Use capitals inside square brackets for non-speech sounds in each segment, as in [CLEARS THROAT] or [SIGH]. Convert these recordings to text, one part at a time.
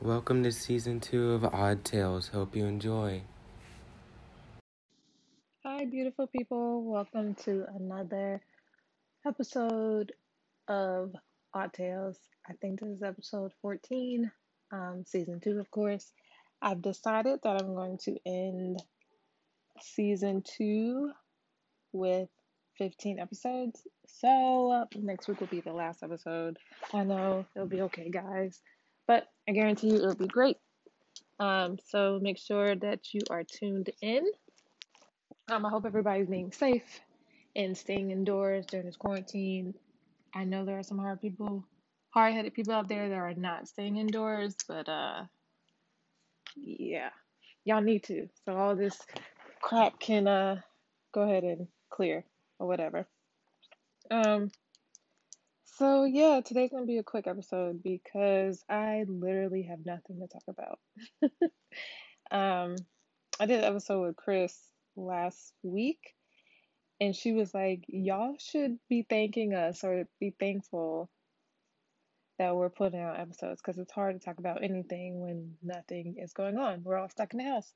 Welcome to season two of Aud Tales. Hope you enjoy. Hi, beautiful people. Welcome to another episode of Aud Tales. I think this is episode 14, um, season two, of course. I've decided that I'm going to end season two with 15 episodes. So, uh, next week will be the last episode. I know it'll be okay, guys, but I guarantee you it'll be great. Um, so, make sure that you are tuned in. Um, I hope everybody's being safe and staying indoors during this quarantine. I know there are some hard people, hard headed people out there that are not staying indoors, but uh, yeah, y'all need to. So all this crap can uh go ahead and clear or whatever. Um, so yeah, today's gonna be a quick episode because I literally have nothing to talk about. [LAUGHS] um, I did an episode with Chris last week, and she was like, Y'all should be thanking us or be thankful that we're putting out episodes because it's hard to talk about anything when nothing is going on. We're all stuck in the house.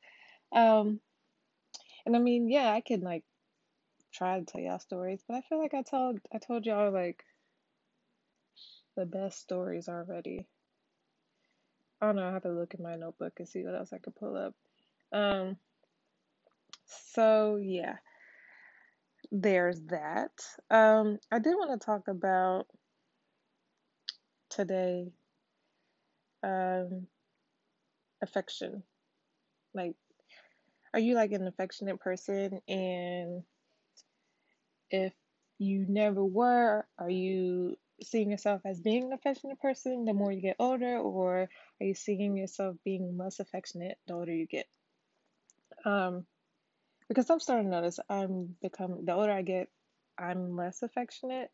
Um, and I mean, yeah, I can like try to tell y'all stories, but I feel like I told I told y'all like the best stories already. I don't know, I have to look in my notebook and see what else I could pull up. Um so yeah, there's that. Um, I did want to talk about today um, affection. Like, are you like an affectionate person? And if you never were, are you seeing yourself as being an affectionate person the more you get older, or are you seeing yourself being less affectionate the older you get? Um, because I'm starting to notice I'm becoming the older I get, I'm less affectionate,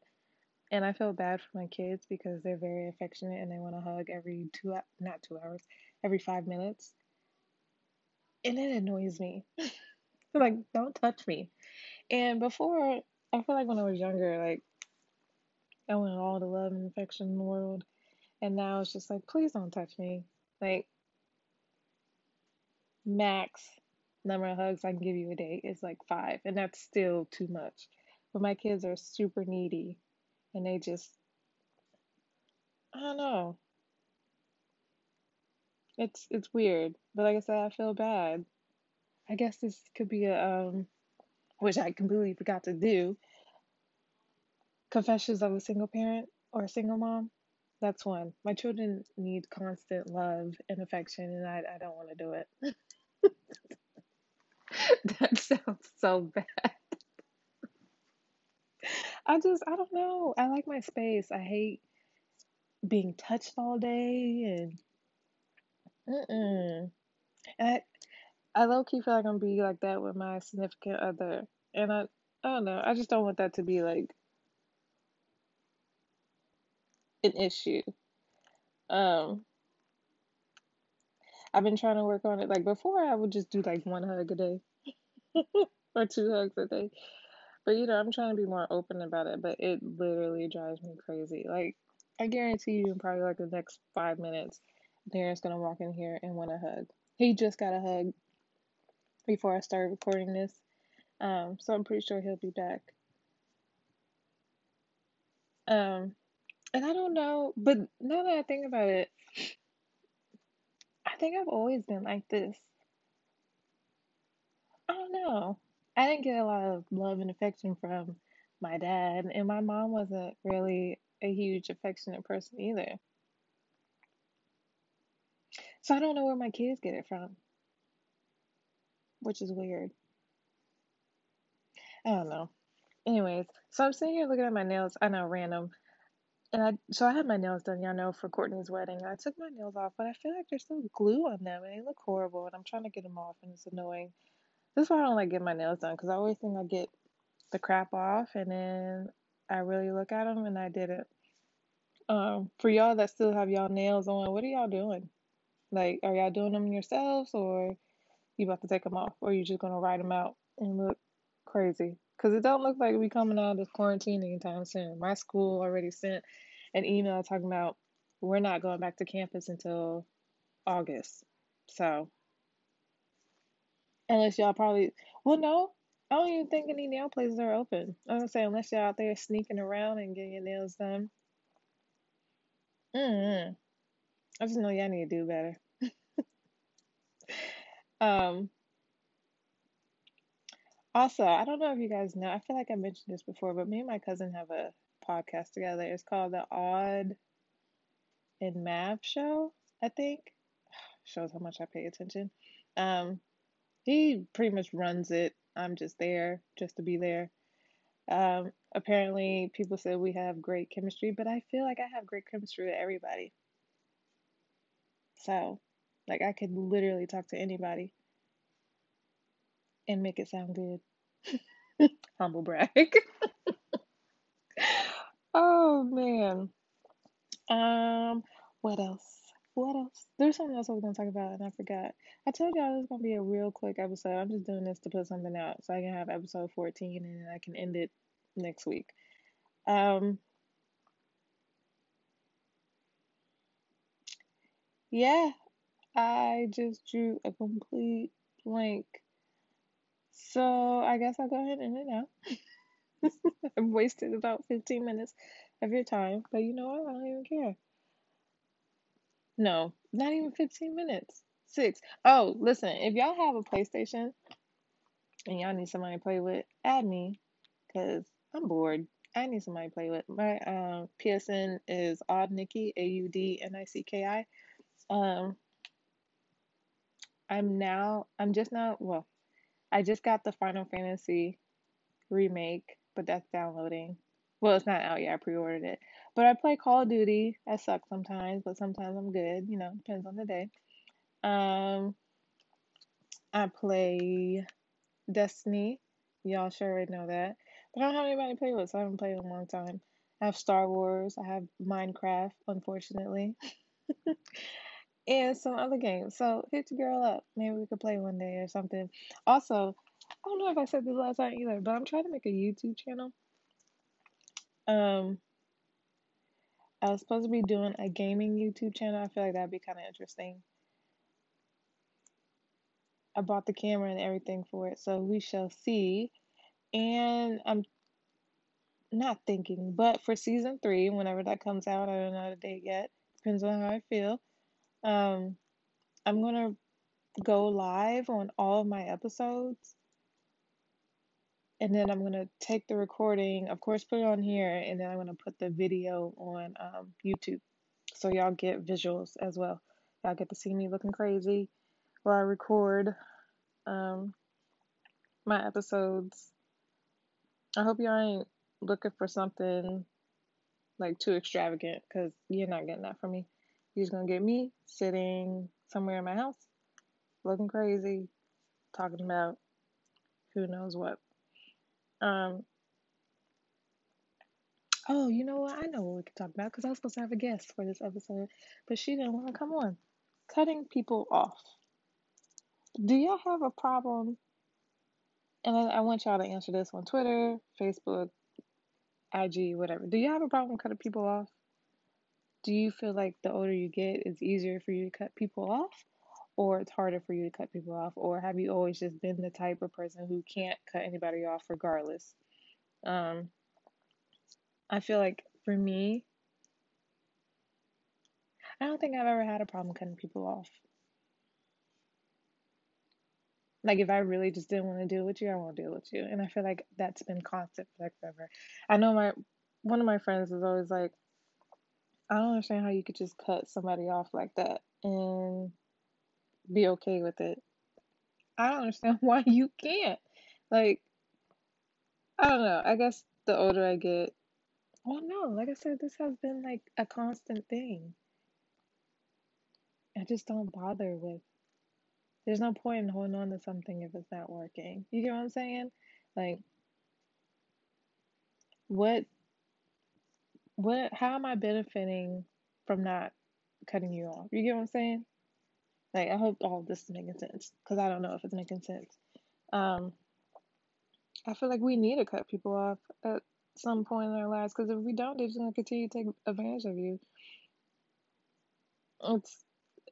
and I feel bad for my kids because they're very affectionate and they want to hug every two not two hours, every five minutes, and it annoys me. [LAUGHS] like, don't touch me. And before, I feel like when I was younger, like I wanted all the love and affection in the world, and now it's just like, please don't touch me. Like, max number of hugs I can give you a day is like five, and that's still too much. But my kids are super needy, and they just, I don't know. It's it's weird, but like I said, I feel bad. I guess this could be a um, which I completely forgot to do. Confessions of a single parent or a single mom. That's one. My children need constant love and affection, and I I don't want to do it. [LAUGHS] that sounds so bad. I just, I don't know. I like my space. I hate being touched all day and, mm-mm. And I, I low key feel like I'm gonna be like that with my significant other. And I, I don't know. I just don't want that to be like an issue. Um, I've been trying to work on it. Like before, I would just do like one hug a day. [LAUGHS] or two hugs a day. But you know, I'm trying to be more open about it, but it literally drives me crazy. Like, I guarantee you, in probably like the next five minutes, Darren's gonna walk in here and want a hug. He just got a hug before I started recording this, um, so I'm pretty sure he'll be back. Um, and I don't know, but now that I think about it, I think I've always been like this. I don't know. I didn't get a lot of love and affection from my dad, and my mom wasn't really a huge affectionate person either. So I don't know where my kids get it from, which is weird. I don't know. Anyways, so I'm sitting here looking at my nails. I know, random. And I so I had my nails done, y'all know, for Courtney's wedding. I took my nails off, but I feel like there's still glue on them, and they look horrible. And I'm trying to get them off, and it's annoying. This is why I don't like getting my nails done because I always think I get the crap off and then I really look at them and I didn't. Um, for y'all that still have y'all nails on, what are y'all doing? Like, are y'all doing them yourselves or you about to take them off or you just gonna ride them out and look crazy? Because it don't look like we coming out of this quarantine anytime soon. My school already sent an email talking about we're not going back to campus until August. So, unless y'all probably, well, no, I don't even think any nail places are open. I'm gonna say, unless y'all out there sneaking around and getting your nails done. mm I just know y'all need to do better. [LAUGHS] Um, also, I don't know if you guys know, I feel like I mentioned this before, but me and my cousin have a podcast together. It's called the Aud and Math Show, I think. [SIGHS] Shows how much I pay attention. Um, he pretty much runs it. I'm just there just to be there. Um, apparently, people say we have great chemistry, but I feel like I have great chemistry with everybody. So, like, I could literally talk to anybody and make it sound good. [LAUGHS] Humble brag. [LAUGHS] oh man. Um, what else? What else? There's something else I was gonna talk about and I forgot. I told y'all it was gonna be a real quick episode. I'm just doing this to put something out so I can have episode 14 and I can end it next week. Um, yeah, I just drew a complete blank. So I guess I'll go ahead and end it now. [LAUGHS] I've wasted about 15 minutes of your time, but you know what? I don't even care. No, not even 15 minutes. Six. Oh, listen, if y'all have a PlayStation and y'all need somebody to play with, add me because I'm bored. I need somebody to play with. My um, PSN is Aud Nicki, A U D N I C K I. Um, I'm now, I'm just now, well, I just got the Final Fantasy remake, but that's downloading. Well, it's not out yet. I pre-ordered it. But I play Call of Duty. I suck sometimes, but sometimes I'm good. You know, depends on the day. Um, I play Destiny. Y'all sure already know that. But I don't have anybody to play with, so I haven't played in a long time. I have Star Wars. I have Minecraft, unfortunately. [LAUGHS] and some other games. So hit your girl up. Maybe we could play one day or something. Also, I don't know if I said this last time either, but I'm trying to make a YouTube channel. Um, I was supposed to be doing a gaming YouTube channel. I feel like that'd be kind of interesting. I bought the camera and everything for it, so we shall see. And I'm not thinking, but for season three, whenever that comes out, I don't know the date yet. Depends on how I feel. Um, I'm gonna go live on all of my episodes and then I'm gonna take the recording, of course, put it on here, and then I'm gonna put the video on um, YouTube, so y'all get visuals as well. Y'all get to see me looking crazy while I record um, my episodes. I hope y'all ain't looking for something like too extravagant, cause you're not getting that from me. You're just gonna get me sitting somewhere in my house, looking crazy, talking about who knows what. Um, oh, you know what? I know what we could talk about because I was supposed to have a guest for this episode, but she didn't want to come on. Cutting people off. Do y'all have a problem? And I, I want y'all to answer this on Twitter, Facebook, IG, whatever. Do you have a problem cutting people off? Do you feel like the older you get, it's easier for you to cut people off? or it's harder for you to cut people off? Or have you always just been the type of person who can't cut anybody off regardless? Um i feel like for me i don't think i've ever had a problem cutting people off. Like if i really just didn't want to deal with you i won't deal with you. And i feel like that's been constant for like forever. I know my one of my friends is always like i don't understand how you could just cut somebody off like that and be okay with it. I don't understand [LAUGHS] why you can't. Like, I don't know. I guess the older I get, well, no, like I said, this has been like a constant thing. I just don't bother with. There's no point in holding on to something if it's not working. You get what I'm saying? Like, what, what, how am I benefiting from not cutting you off? You get what I'm saying? Like, I hope all this is making sense because I don't know if it's making sense. Um, I feel like we need to cut people off at some point in our lives because if we don't, they're just gonna continue to take advantage of you. It's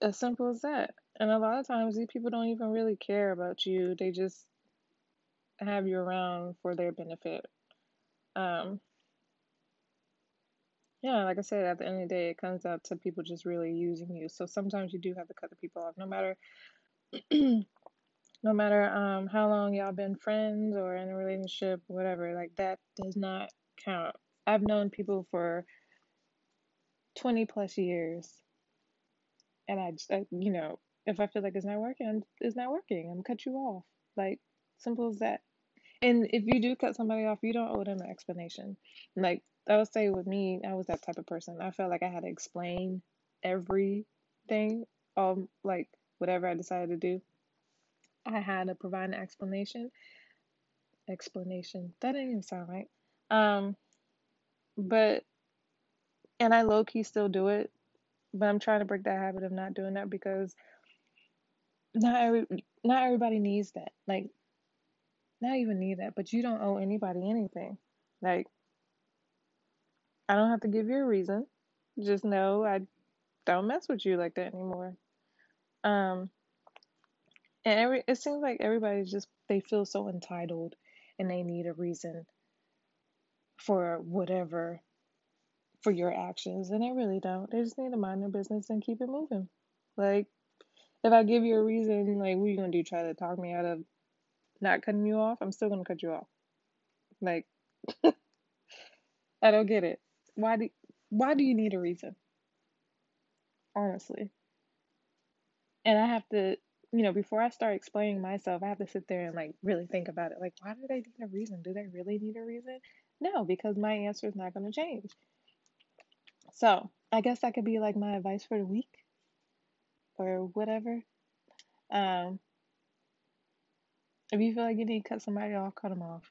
As simple as that. And a lot of times these people don't even really care about you. They just have you around for their benefit. Um, yeah, like I said, at the end of the day, it comes out to people just really using you. So sometimes you do have to cut the people off, no matter, [CLEARS THROAT] no matter um how long y'all been friends or in a relationship, whatever. Like that does not count. I've known people for twenty plus years, and I, just, I you know, if I feel like it's not working, it's not working. I'm cut you off. Like simple as that. And if you do cut somebody off, you don't owe them an explanation. Like I would say with me, I was that type of person. I felt like I had to explain everything, um, like whatever I decided to do. I had to provide an explanation. Explanation. That didn't even sound right. Um, but and I low key still do it, but I'm trying to break that habit of not doing that because not every not everybody needs that. Like not even need that, but you don't owe anybody anything. Like I don't have to give you a reason. Just know I don't mess with you like that anymore. Um, and every it seems like everybody just they feel so entitled and they need a reason for whatever for your actions, and they really don't. They just need to mind their business and keep it moving. Like if I give you a reason, like what are you gonna do? Try to talk me out of not cutting you off? I'm still gonna cut you off. Like [LAUGHS] I don't get it. Why do why do you need a reason? Honestly. And I have to, you know, before I start explaining myself, I have to sit there and like really think about it. Like, why do they need a reason? Do they really need a reason? No, because my answer is not going to change. So, I guess that could be like my advice for the week or whatever. Um, if you feel like you need to cut somebody off, cut them off.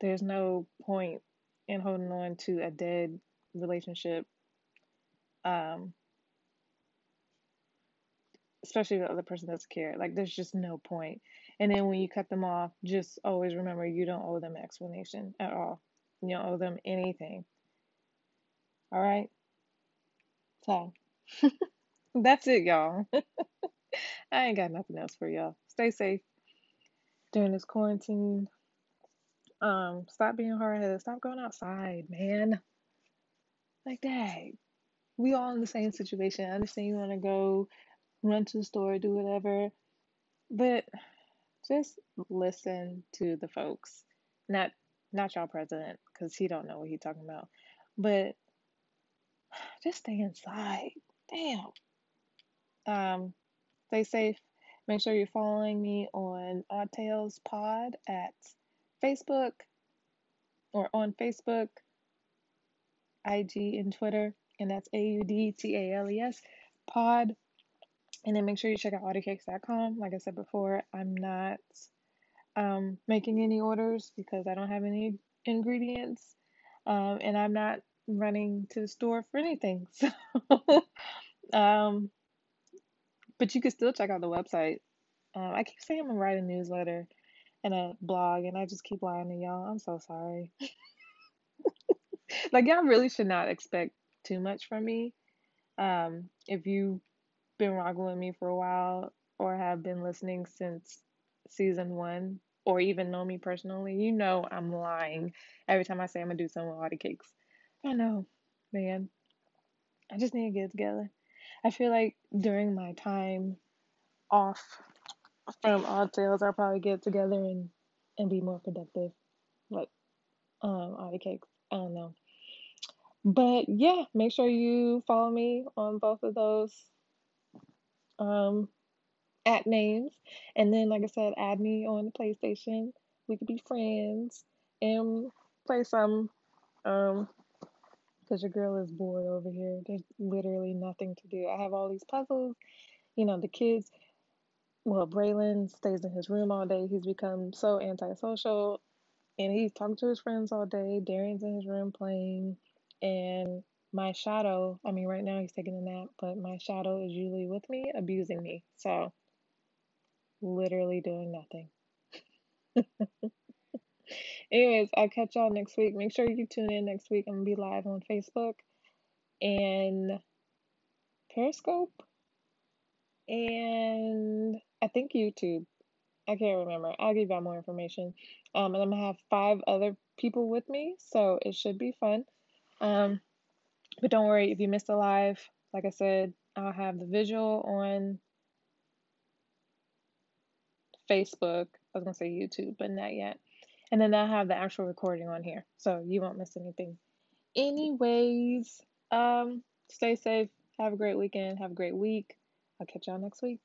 There's no point in holding on to a dead relationship. Um, especially the other person doesn't care. Like there's just no point. And then when you cut them off, just always remember you don't owe them an explanation at all. You don't owe them anything. All right. So [LAUGHS] that's it, y'all. [LAUGHS] I ain't got nothing else for y'all. Stay safe during this quarantine. Um, stop being hard headed. Stop going outside, man. Like that. We all in the same situation. I understand you want to go run to the store, do whatever, but just listen to the folks. Not not y'all president, because he don't know what he talking about. But [SIGHS] just stay inside. Damn. Um, stay safe. Make sure you're following me on Aud Tales Pod at Facebook or on Facebook, IG, and Twitter, and that's A U D T A L E S Pod. And then make sure you check out audicakes.com. Like I said before, I'm not um, making any orders because I don't have any ingredients, um, and I'm not running to the store for anything. [LAUGHS] So, um, but you can still check out the website. Um, I keep saying I'm gonna write a newsletter and a blog, and I just keep lying to y'all. I'm so sorry. [LAUGHS] like y'all really should not expect too much from me. Um, if you've been rocking with me for a while or have been listening since season one, or even know me personally, you know I'm lying every time I say I'm gonna do something with Audi Cakes. I know, man. I just need to get together. I feel like during my time off from Aud Tales, I'll probably get together and, and be more productive. Like, um, Audi Cakes. I don't know. But yeah, make sure you follow me on both of those um, at names. And then, like I said, add me on the PlayStation. We could be friends and play some. Um, because your girl is bored over here. There's literally nothing to do. I have all these puzzles. You know, the kids, well, Braylon stays in his room all day. He's become so antisocial and he's talking to his friends all day. Darian's in his room playing. And my shadow, I mean, right now he's taking a nap, but my shadow is usually with me, abusing me. So, literally doing nothing. [LAUGHS] Anyways, I'll catch y'all next week. Make sure you tune in next week. I'm gonna be live on Facebook and Periscope. And I think YouTube. I can't remember. I'll give y'all more information. Um, and I'm gonna have five other people with me, so it should be fun. Um, but don't worry if you missed a live. Like I said, I'll have the visual on Facebook. I was gonna say YouTube, but not yet. And then I'll have the actual recording on here, so you won't miss anything. Anyways, um, stay safe. Have a great weekend. Have a great week. I'll catch y'all next week.